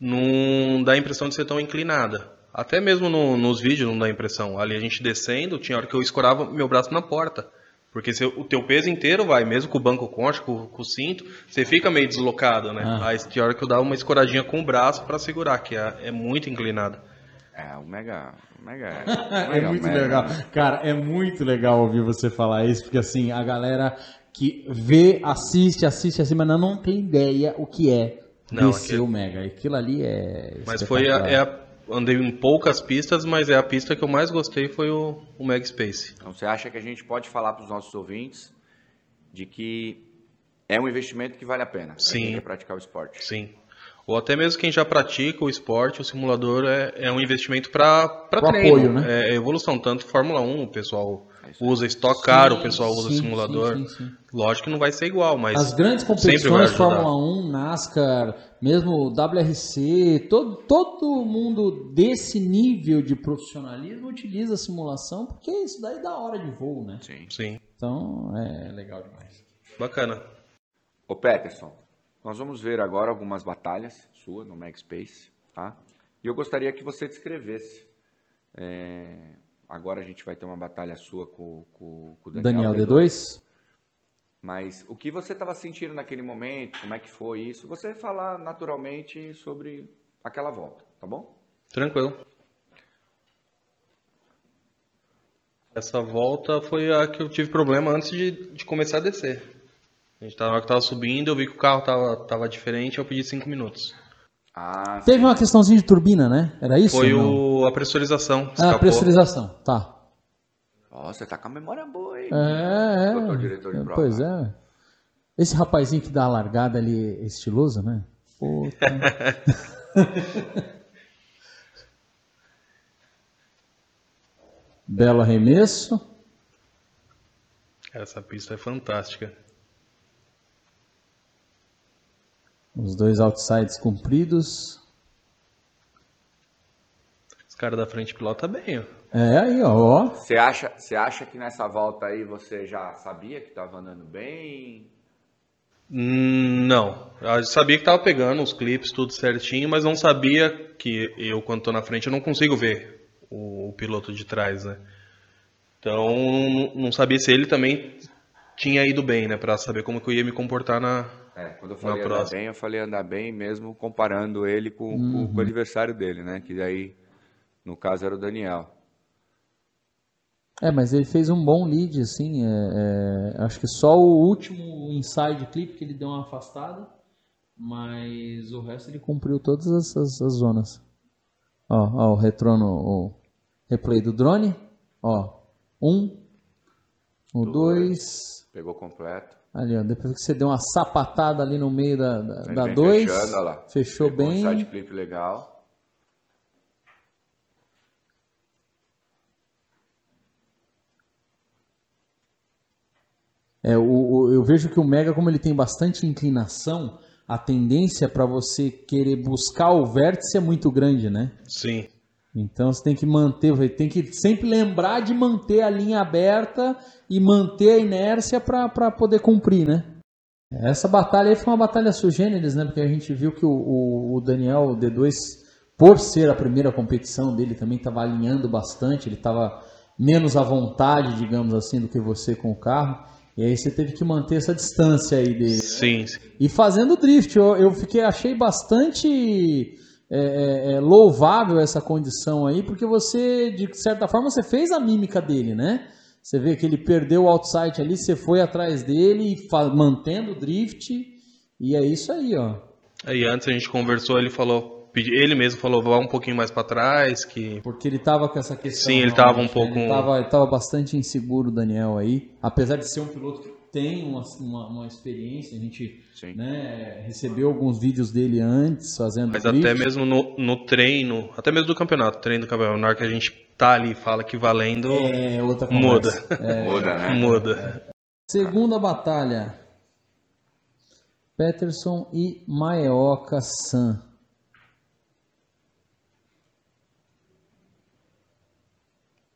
não dá a impressão de ser tão inclinada. Até mesmo no- nos vídeos não dá a impressão. Ali a gente descendo, tinha hora que eu escorava meu braço na porta. Porque se o teu peso inteiro vai, mesmo com o banco concha, com, com o cinto, você fica meio deslocado, né? Ah. Aí tinha hora que eu dava uma escoradinha com o braço para segurar, que é, é muito inclinada. É, o Mega. O Mega é. o É Mega muito Mega. legal. Cara, é muito legal ouvir você falar isso, porque assim, a galera que vê, assiste, assiste assim, mas não, não tem ideia o que é Não, descer aquilo- o Mega. Aquilo ali é. Mas foi a, é a- andei em poucas pistas, mas é a pista que eu mais gostei foi o, o Mag Space. Então você acha que a gente pode falar para os nossos ouvintes de que é um investimento que vale a pena pra Sim. quem praticar o esporte? Sim. Ou até mesmo quem já pratica o esporte, o simulador é, é um investimento para treino. apoio, né? É evolução. Tanto Fórmula 1, o pessoal É. usa Stock Car, o pessoal usa sim, simulador. sim, sim, sim. Lógico que não vai ser igual, mas As grandes competições. Fórmula 1, NASCAR, mesmo WRC, todo, todo mundo desse nível de profissionalismo utiliza a simulação, porque isso daí dá hora de voo, né? Sim. Sim, Então, é legal demais. bacana. Ô Peterson, nós vamos ver agora algumas batalhas suas no Mag Space, tá? E eu gostaria que você descrevesse. é, Agora a gente vai ter uma batalha sua com, com, com o Daniel, Daniel D2? Mas o que você estava sentindo naquele momento, como é que foi isso? Você falar naturalmente sobre aquela volta, tá bom? Tranquilo. Essa volta foi a que eu tive problema antes de, de começar a descer. A gente tava, tava subindo, eu vi que o carro tava, tava diferente, eu pedi 5 minutos. Ah, Teve uma questãozinha de turbina, né? Era isso? Foi o, a pressurização. Ah, escapou. pressurização, tá. ó, você tá com a memória boa, hein? É, Doutor diretor de é, prova. pois é. Esse rapazinho que dá a largada ali é estiloso, né? Puta. Belo arremesso. Essa pista é fantástica. Os dois outsides compridos. Os caras da frente pilota bem, ó. É aí, ó. Você acha, você acha que nessa volta aí você já sabia que estava andando bem? Hum, Não, eu sabia que tava pegando os clipes tudo certinho, mas não sabia que eu, quando tô na frente, eu não consigo ver o, o piloto de trás, né? Então, não- não sabia se ele também tinha ido bem, né? Pra saber como que eu ia me comportar na... É, quando eu falei andar bem, eu falei andar bem mesmo comparando ele com, com- com o adversário dele, né? Que daí, no caso, era o Daniel. É, mas ele fez um bom lead, assim. é, é, acho que só o último inside clip que ele deu uma afastada. Mas o resto ele cumpriu todas as, as- as zonas. Ó, ó, o retrono, o replay do drone. Ó, um, o dois. Pegou completo. Ali, ó, depois que você deu uma sapatada ali no meio da, da, Ele da vem dois, fechando, olha lá. fechou Pegou bem. Um side clip legal. É, o, o- eu vejo que o Mega, como ele tem bastante inclinação, a tendência para você querer buscar o vértice é muito grande, né? Sim. Então você tem que manter, tem que sempre lembrar de manter a linha aberta e manter a inércia para poder cumprir, né? Essa batalha aí foi uma batalha sugêneres, né? Porque a gente viu que o, o, o Daniel o D2, por ser a primeira competição dele, também estava alinhando bastante, ele estava menos à vontade, digamos assim, do que você com o carro. E aí você teve que manter essa distância aí dele. Sim, sim. E fazendo drift, eu, eu fiquei, achei bastante é, é, é, louvável essa condição aí, porque você, de certa forma, você fez a mímica dele, né? Você vê que ele perdeu o outside ali, você foi atrás dele, mantendo o drift, e é isso aí, ó. Aí antes a gente conversou, ele falou, ele mesmo falou, vá um pouquinho mais pra trás, que Porque ele tava com essa questão. Sim, ele tava um realmente, pouco- Ele tava, ele tava bastante inseguro, Daniel aí. Apesar de ser um piloto que tem uma, uma, uma experiência, a gente né, recebeu alguns vídeos dele antes, fazendo Mas até mesmo no, no treino, até mesmo do campeonato, treino do campeonato, na hora que a gente tá ali e fala que valendo, É outra muda. É. Muda, né? Muda. Segunda batalha. Peterson e Maeoka San.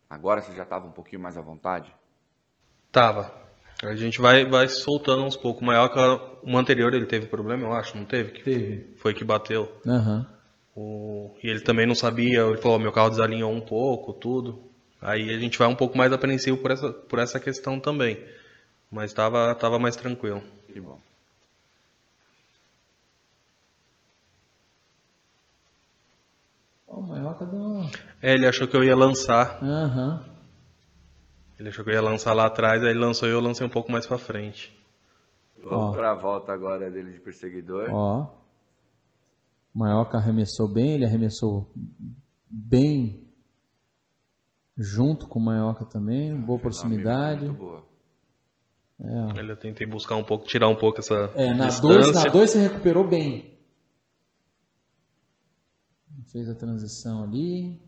Agora você já estava um pouquinho mais à vontade? Tava. A gente vai, vai soltando uns pouco. O maior que o anterior ele teve problema, eu acho, não teve? Que Teve. Foi que bateu. Aham. O- E ele também não sabia, ele falou, meu carro desalinhou um pouco, tudo. Aí a gente vai um pouco mais apreensivo por essa, por essa questão também. Mas tava, tava mais tranquilo. Que bom. Ó, O Maeoka deu uma... É, ele achou que eu ia lançar. Aham. Ele achou que eu ia lançar lá atrás, aí ele lançou e eu lancei um pouco mais pra frente. Vamos Ó. para a volta agora dele de perseguidor. Ó. O Maeoka arremessou bem, ele arremessou bem junto com o Maeoka também, boa Fez uma mímica proximidade. Muito boa. Ele eu tentei buscar um pouco, tirar um pouco essa É, na 2 distância. na dois você recuperou bem. Fez a transição ali.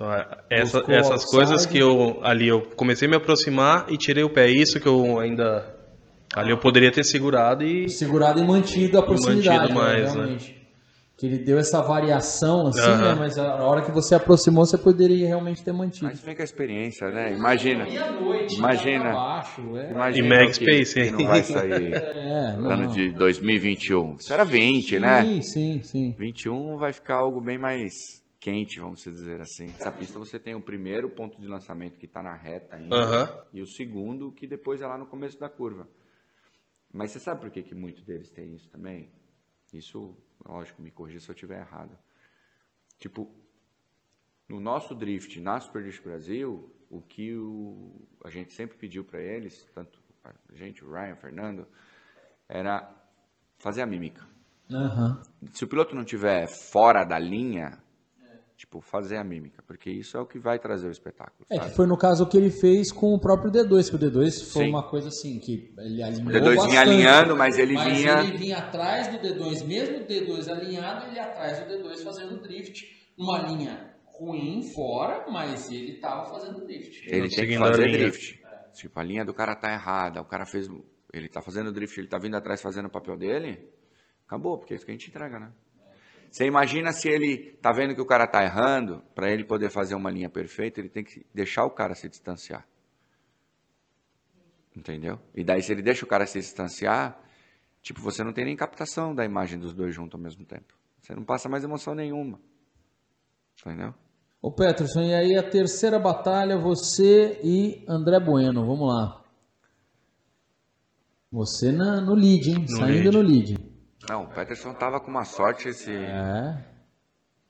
Então, é, essa- essas outside. coisas que eu ali eu comecei a me aproximar e tirei o pé. Isso que eu ainda ali eu poderia ter segurado e Segurado e mantido a proximidade, mantido mais, né, né? realmente. Que ele deu essa variação, assim, né? Mas a hora que você aproximou, você poderia realmente ter mantido. Mas vem com a experiência, né? Imagina. Meia-noite, Imagina. pra baixo, é. Imagina E Mag que- Space, hein? não vai sair É, não, ano não. de 2021. Isso era 20, né? Sim, sim, sim. 21 vai ficar algo bem mais quente, vamos dizer assim. Essa pista você tem o primeiro ponto de lançamento que está na reta ainda Aham. e o segundo que depois é lá no começo da curva. Mas você sabe por que, que muitos deles têm isso também? Isso, lógico, me corrija se eu estiver errado. Tipo, no nosso drift, na Super Drift Brasil, o que o, a gente sempre pediu para eles, tanto a gente, o Ryan, o Fernando, era fazer a mímica Aham. se o piloto não tiver fora da linha, tipo, fazer a mímica, porque isso é o que vai trazer o espetáculo, É, sabe? que foi no caso que ele fez com o próprio D2, que o D2 foi Sim. uma coisa assim, que ele alinhou O D2 vinha bastante. alinhando, mas ele Mas vinha... ele vinha atrás do D2, mesmo o D2 alinhado, ele ia atrás do D2 fazendo drift, uma linha ruim fora, mas ele tava fazendo drift. Ele tem que fazer linha. drift. Tipo, a linha do cara tá errada, o cara fez... Ele tá fazendo drift, ele tá vindo atrás fazendo o papel dele, acabou, porque é isso que a gente entrega, né? Você imagina se ele tá vendo que o cara tá errando, para ele poder fazer uma linha perfeita, ele tem que deixar o cara se distanciar. Entendeu? E daí se ele deixa o cara se distanciar, tipo, você não tem nem captação da imagem dos dois juntos ao mesmo tempo. Você não passa mais emoção nenhuma. Entendeu? Ô Peterson, e aí a terceira batalha, você e André Bueno, vamos lá. Você na, no lead, hein? No Saindo lead. no lead. Não, o Peterson tava com uma sorte, esse É.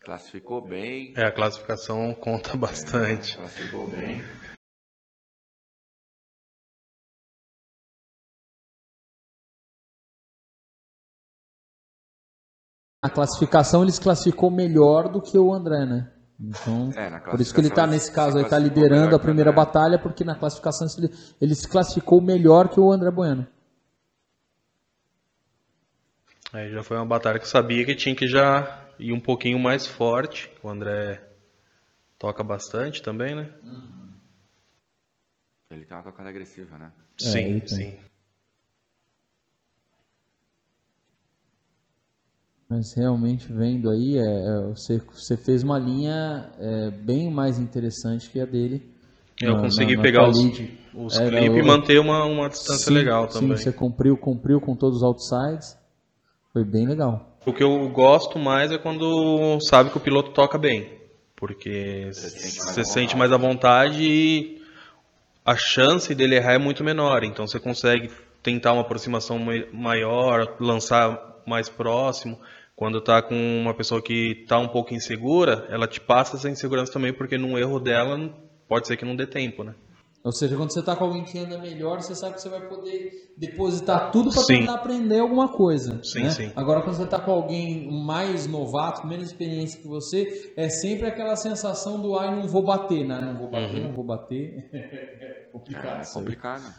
classificou bem, É, a classificação conta bastante. classificou bem. na classificação ele se classificou melhor do que o André, né? Então, É, na por isso que ele tá classificação nesse se caso aí, tá classificou liderando a primeira batalha, porque na classificação ele, ele se classificou melhor que o André Bueno. Aí já foi uma batalha que eu sabia que tinha que já ir um pouquinho mais forte. O André toca bastante também, né? Ele tem uma tocada agressiva, né? sim, ele tem. sim. Mas realmente vendo aí, é, é, você, você fez uma linha é, bem mais interessante que a dele. Eu Na- consegui na- na pegar os, quality. os É, clipes e manter uma, uma distância Sim, legal sim, também. você cumpriu, cumpriu com todos os outsides. Foi bem legal. O que eu gosto mais é quando sabe que o piloto toca bem. Porque você à sente mais à vontade e a chance dele errar é muito menor. Então você consegue tentar uma aproximação mai- maior, lançar mais próximo. Quando tá com uma pessoa que tá um pouco insegura, ela te passa essa insegurança também, porque num erro dela pode ser que não dê tempo, né? Ou seja, quando você está com alguém que anda melhor, você sabe que você vai poder depositar tudo para tentar aprender alguma coisa. Sim, né? sim. Agora, quando você está com alguém mais novato, menos experiência que você, é sempre aquela sensação do ai, não vou bater, né? Não vou bater, não vou bater. É complicado. É aí. complicado.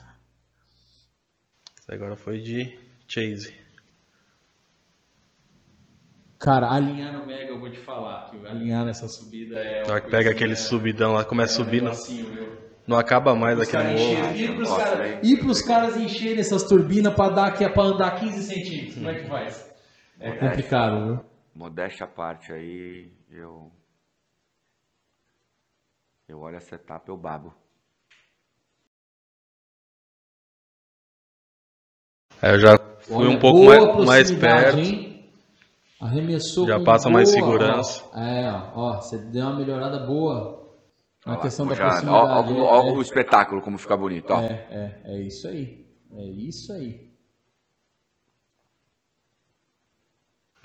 Isso agora foi de chase. Cara, alinhar no Mega, eu vou te falar, que alinhar nessa subida é. Que pega aquele subidão lá, começa a subir, não, Assim, meu. Não acaba mais Os aquele caras morro. encherem- Ir pros Nossa, caras ir pros caras encherem essas turbinas para dar aqui, para andar 15 centímetros. Como é que faz? É complicado, viu? Modéstia à parte aí, eu. Eu olho essa etapa, eu babo. Aí eu já fui Olha, um pouco mais, mais perto. hein? Arremessou Já com passa mais boa, segurança. ó. É, ó, você deu uma melhorada boa na lá, questão como da já- proximidade. ó, ó, ó é, o espetáculo, como fica bonito, ó. é, é, é isso aí. É isso aí.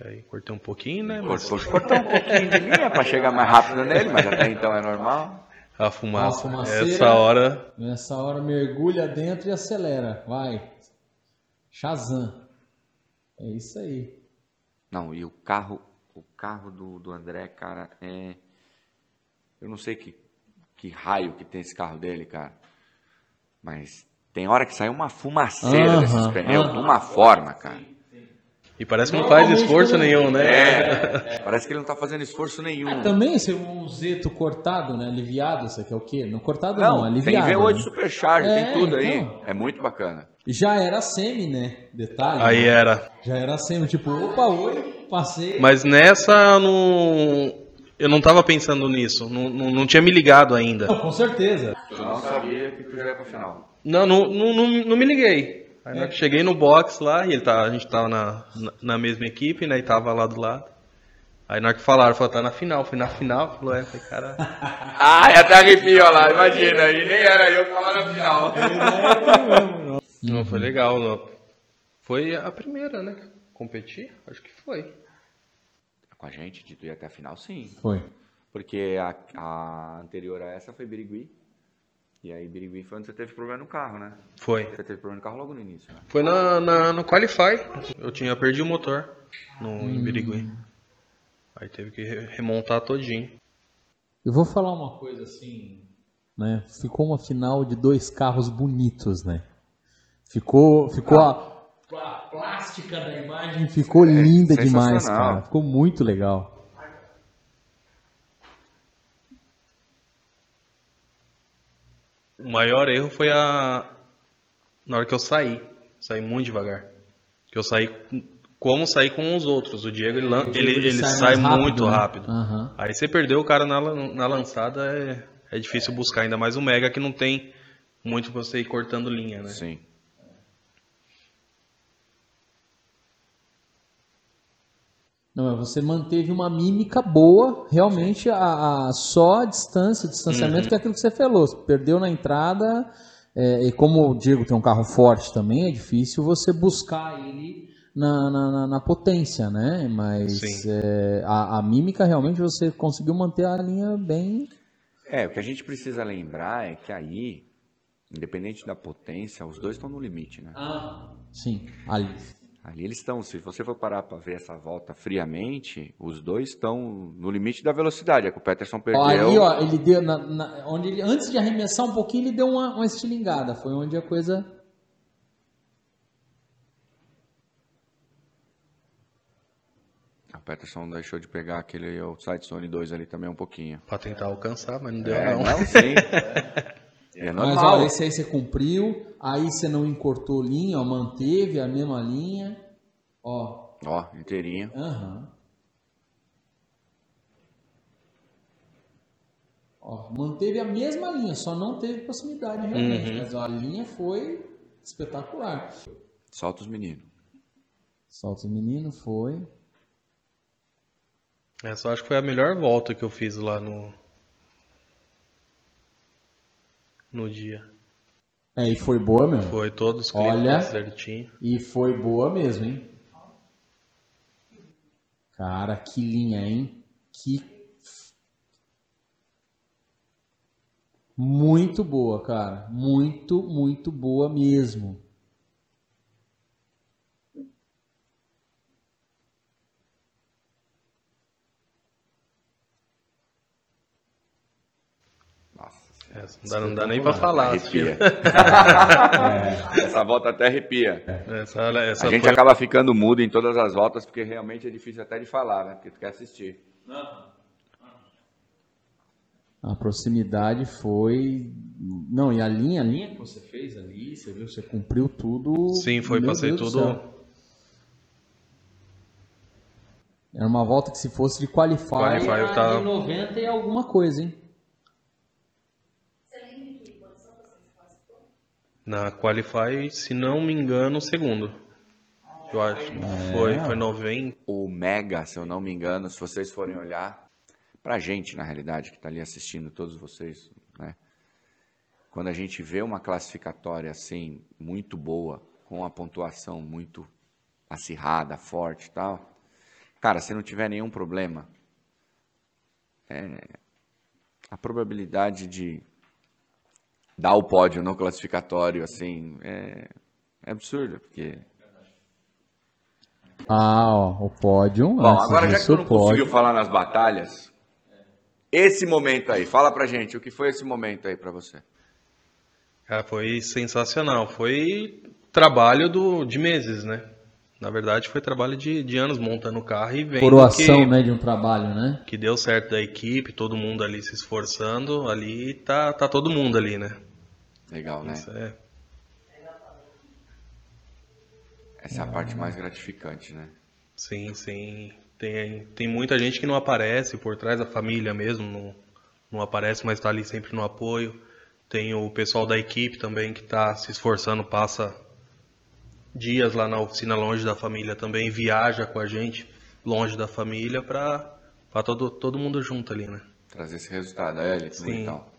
Aí cortei um pouquinho, né? Mas Cortou, cortou um pouquinho de linha para chegar mais rápido nele, mas até então é normal. a fumaça. A. Essa hora. Nessa hora mergulha dentro e acelera. Vai. Shazam. É isso aí. Não, e o carro, o carro do, do André, cara, é. Eu não sei que, que raio que tem esse carro dele, cara. Mas tem hora que sai uma fumaceira Aham, desses pneus, aham. de uma forma, cara. E parece que não faz esforço nenhum, né? É, parece que ele não tá fazendo esforço nenhum. Também esse um zeto cortado, né? Aliviado, isso aqui é o quê? Não cortado não, Não, tem aliviado. V8 né? Supercharge, É, tem tudo aí. então. É muito bacana. Já era semi, né? Detalhe. Aí né? era. Já era semi, tipo, opa, oi, passei. Mas nessa não. Eu não tava pensando nisso. Não, não, não tinha me ligado ainda. Não, com certeza. Eu não sabia que tu já ia pra final. Não, não, não, não, não me liguei. Aí na hora que cheguei no box lá, e ele tá, a gente tava na, na, na mesma equipe, né? E tava lá do lado. Aí na hora que falaram, falou, tá na final. Fui na final, falou, é, falei, cara. Ah, e até arrepio, ó lá, imagina. E nem era eu que tava na final. Não, foi legal. Não. Foi a primeira, né? que eu Competi? Acho que foi. Com a gente, de tu ir até a final, sim. Foi. Porque a, a anterior a essa foi Birigui. E aí Birigui foi onde você teve problema no carro, né? Foi. Você teve problema no carro logo no início, né? Foi na, na, no Qualify. Eu tinha perdido o motor no em Birigui. Aí teve que re- remontar todinho. Eu vou falar uma coisa assim, né? Ficou uma final de dois carros bonitos, né? Ficou, ficou a, a plástica da imagem ficou linda demais, cara. Ficou muito legal. O maior erro foi a. Na hora que eu saí. Saí muito devagar. Que eu saí. com- Como sair com os outros. O Diego, ele, lan- ele, ele sai, mais rápido, muito né? rápido. Aham. Aí você perdeu o cara na, na lançada, é, é difícil buscar. Ainda mais o Mega que não tem muito pra você ir cortando linha, né? Sim. Não, mas você manteve uma mímica boa, realmente a, a- só a distância, o distanciamento que é aquilo que você falou. Você perdeu na entrada, é, e como o Diego tem um carro forte também, é difícil você buscar ele na, na, na- potência, né? Mas é, a, a mímica realmente você conseguiu manter a linha bem. É, o que a gente precisa lembrar é que aí, independente da potência, os dois estão no limite, né? Ah, sim, ali. Ali eles estão, se você for parar para ver essa volta friamente, os dois estão no limite da velocidade. É que o Peterson perdeu. Ó, ali, ó, ele deu. na- na- onde ele, antes de arremessar um pouquinho, ele deu uma, uma estilingada. Foi onde a coisa. O Peterson deixou de pegar aquele outside zone 2 ali também um pouquinho. Pra tentar alcançar, mas não deu É, não. não, sim. É Mas ó, esse aí você cumpriu. Aí você não encortou linha, ó, manteve a mesma linha. Ó. Ó, inteirinho. Aham. Ó, manteve a mesma linha, só não teve proximidade realmente. Uhum. Mas ó, a linha foi espetacular. Solta os meninos. Solta o menino, foi. Essa eu acho que foi a melhor volta que eu fiz lá no. No dia. É, e foi boa mesmo. Foi todos os Olha. certinho. E foi boa mesmo, hein? Cara, que linha, hein? Que. Muito boa, cara. Muito, muito boa mesmo. Não dá, não dá nem pra falar. arrepia. É. Essa volta até arrepia. Essa, essa A gente foi- acaba ficando mudo em todas as voltas, porque realmente é difícil até de falar, né? Porque tu quer assistir. A proximidade foi. Não, e a linha, a linha que você fez ali, você viu, você cumpriu tudo. Sim, foi, Meu passei Deus do tudo. Era uma volta que se fosse de qualify, Qualify, de 90 e alguma coisa, hein? Na Qualify, se não me engano, o segundo. Eu acho. Foi, foi 90. O Mega, se eu não me engano, se vocês forem olhar, pra gente, na realidade, que tá ali assistindo, todos vocês, né? Quando a gente vê uma classificatória assim, muito boa, com a pontuação muito acirrada, forte e tal, cara, se não tiver nenhum problema, é, a probabilidade de dar o pódio no classificatório, assim, é, é absurda, porque Ah, ó, o pódio. Bom, agora já que tu não pódio. conseguiu falar nas batalhas, esse momento aí, fala pra gente, o que foi esse momento aí pra você? Cara, foi sensacional. Foi trabalho do, de meses, né? Na verdade, foi trabalho de, de anos montando o carro e vendo Coroação, que, né, de um trabalho, né? que deu certo da equipe, todo mundo ali se esforçando. Ali tá, tá todo mundo ali, né? Legal, né? Isso é, Essa é a parte mais gratificante, né? sim, sim. Tem, tem muita gente que não aparece por trás, a família mesmo não, não aparece, mas tá ali sempre no apoio. Tem o pessoal da equipe também que tá se esforçando, passa dias lá na oficina longe da família também, viaja com a gente longe da família pra, pra todo, todo mundo junto ali, né? Trazer esse resultado, é, Elton, Sim. e tal.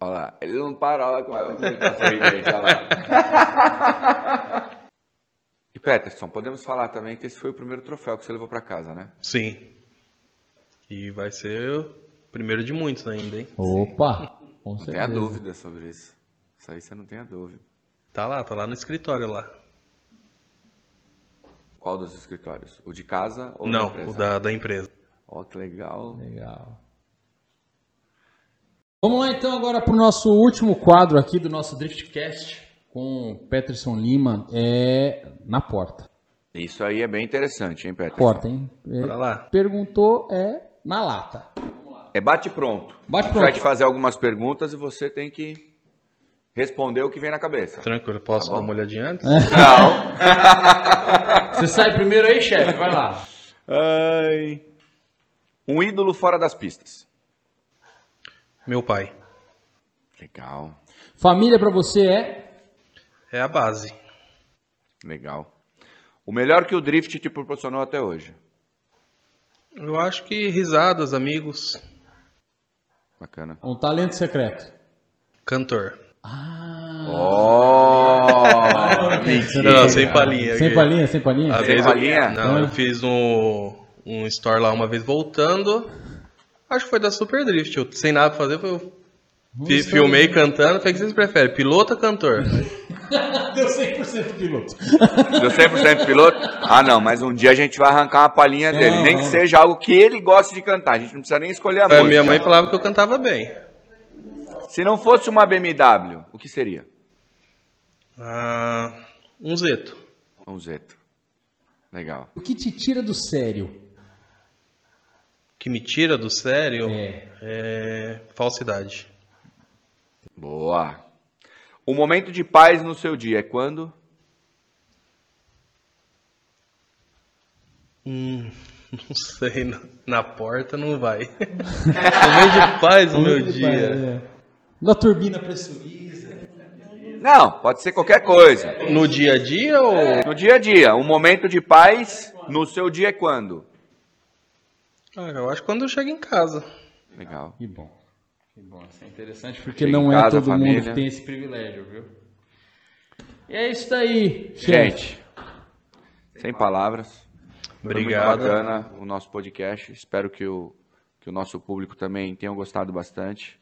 Olha lá, ele não para, olha como é ele tá olha lá. E Peterson, podemos falar também que esse foi o primeiro troféu que você levou pra casa, né? Sim. E vai ser o primeiro de muitos ainda, hein? Opa! Com Não tenha certeza. dúvida sobre isso. Isso aí você não tenha dúvida. Tá lá, tá lá no escritório lá. Qual dos escritórios? O de casa ou da Não, empresa? o da, da empresa. Ó, que legal. Legal. Vamos lá então agora para o nosso último quadro aqui do nosso Driftcast com o Peterson Lima é na porta. Isso aí é bem interessante, hein, Peterson? Porta, hein? Pra lá. Perguntou é na lata. É bate pronto. Bate A gente vai pronto. te fazer algumas perguntas e você tem que responder o que vem na cabeça. Tranquilo, posso Tá dar uma olhadinha antes? Não. Você sai primeiro aí, chefe, vai lá. Ai. Um ídolo fora das pistas. Meu pai. Legal, Família para você é É a base. legal. O melhor que o drift te proporcionou até hoje. Eu acho que risadas, amigos, Bacana. um talento secreto. cantor. Ah. Oh! Não, sem palhinha. Sem aqui. palhinha, sem palhinha? Às Sem vezes eu- palhinha? Não, eu fiz um, um store lá uma vez voltando. Acho que foi da Super Drift. Eu, sem nada pra fazer, eu Fi- Filmei cantando. Falei, o que vocês preferem? Piloto ou cantor? Deu 100% piloto. Deu 100% piloto? Ah, não, mas um dia a gente vai arrancar uma palhinha dele. Não, nem não. que seja algo que ele goste de cantar. A gente não precisa nem escolher a música. minha mãe falava que eu cantava bem. Se não fosse uma BMW, o que seria? Ah, um Zeto. Um Zeto. Legal. O que te tira do sério? Que me tira do sério É. é falsidade. Boa. O momento de paz no seu dia é quando? Hum, não sei, na, na porta não vai. Momento de paz no meu dia. É. Da turbina pressuriza. Não, pode ser qualquer coisa. No dia a dia ou. No dia a dia, um momento de paz no seu dia é quando? Ah, eu acho que quando eu chego em casa. Legal. Que bom. Que bom, isso é interessante porque não é casa, todo mundo família. que tem esse privilégio, viu? E é isso daí, chefe. Gente, sem palavras. Foi Obrigado. Muito bacana o nosso podcast. Espero que o, que o nosso público também tenha gostado bastante.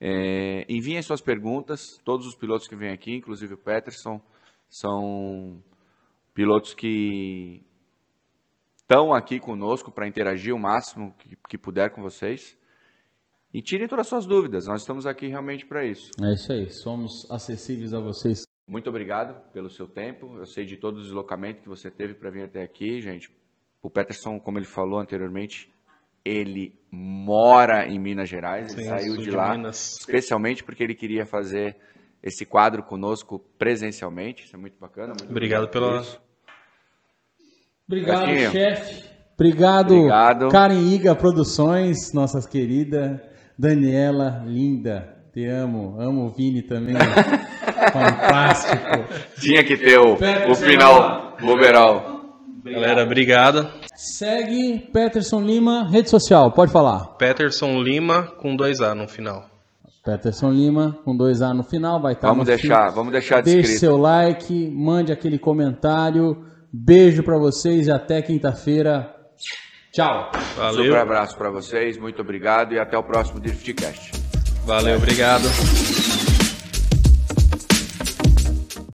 É, enviem suas perguntas. Todos os pilotos que vêm aqui, inclusive o Peterson, são pilotos que estão aqui conosco para interagir o máximo que, que puder com vocês. E tirem todas as suas dúvidas. Nós estamos aqui realmente para isso. É isso aí, somos acessíveis a vocês. Muito obrigado pelo seu tempo. Eu sei de todo o deslocamento que você teve para vir até aqui, gente. O Peterson, como ele falou anteriormente, ele mora em Minas Gerais, ele Sim, saiu sou de de lá, Minas. especialmente porque ele queria fazer esse quadro conosco presencialmente. Isso é muito bacana. muito Obrigado por pela-. Obrigado, chefe. Obrigado, Obrigado. Karen Iga Produções, nossas queridas. Daniela, linda. Te amo. Amo o Vini também. Fantástico. Tinha que ter o, Peterson, o final overall. Galera, obrigado. Segue Peterson Lima, rede social, pode falar. Peterson Lima com dois A no final. Peterson Lima, com dois A no final, vai estar Vamos no deixar, feed. vamos deixar Deixe descrito. seu like, mande aquele comentário. Beijo pra vocês e até quinta-feira. Tchau. Um Valeu. super abraço para vocês, muito obrigado e até o próximo Driftcast. Valeu, obrigado.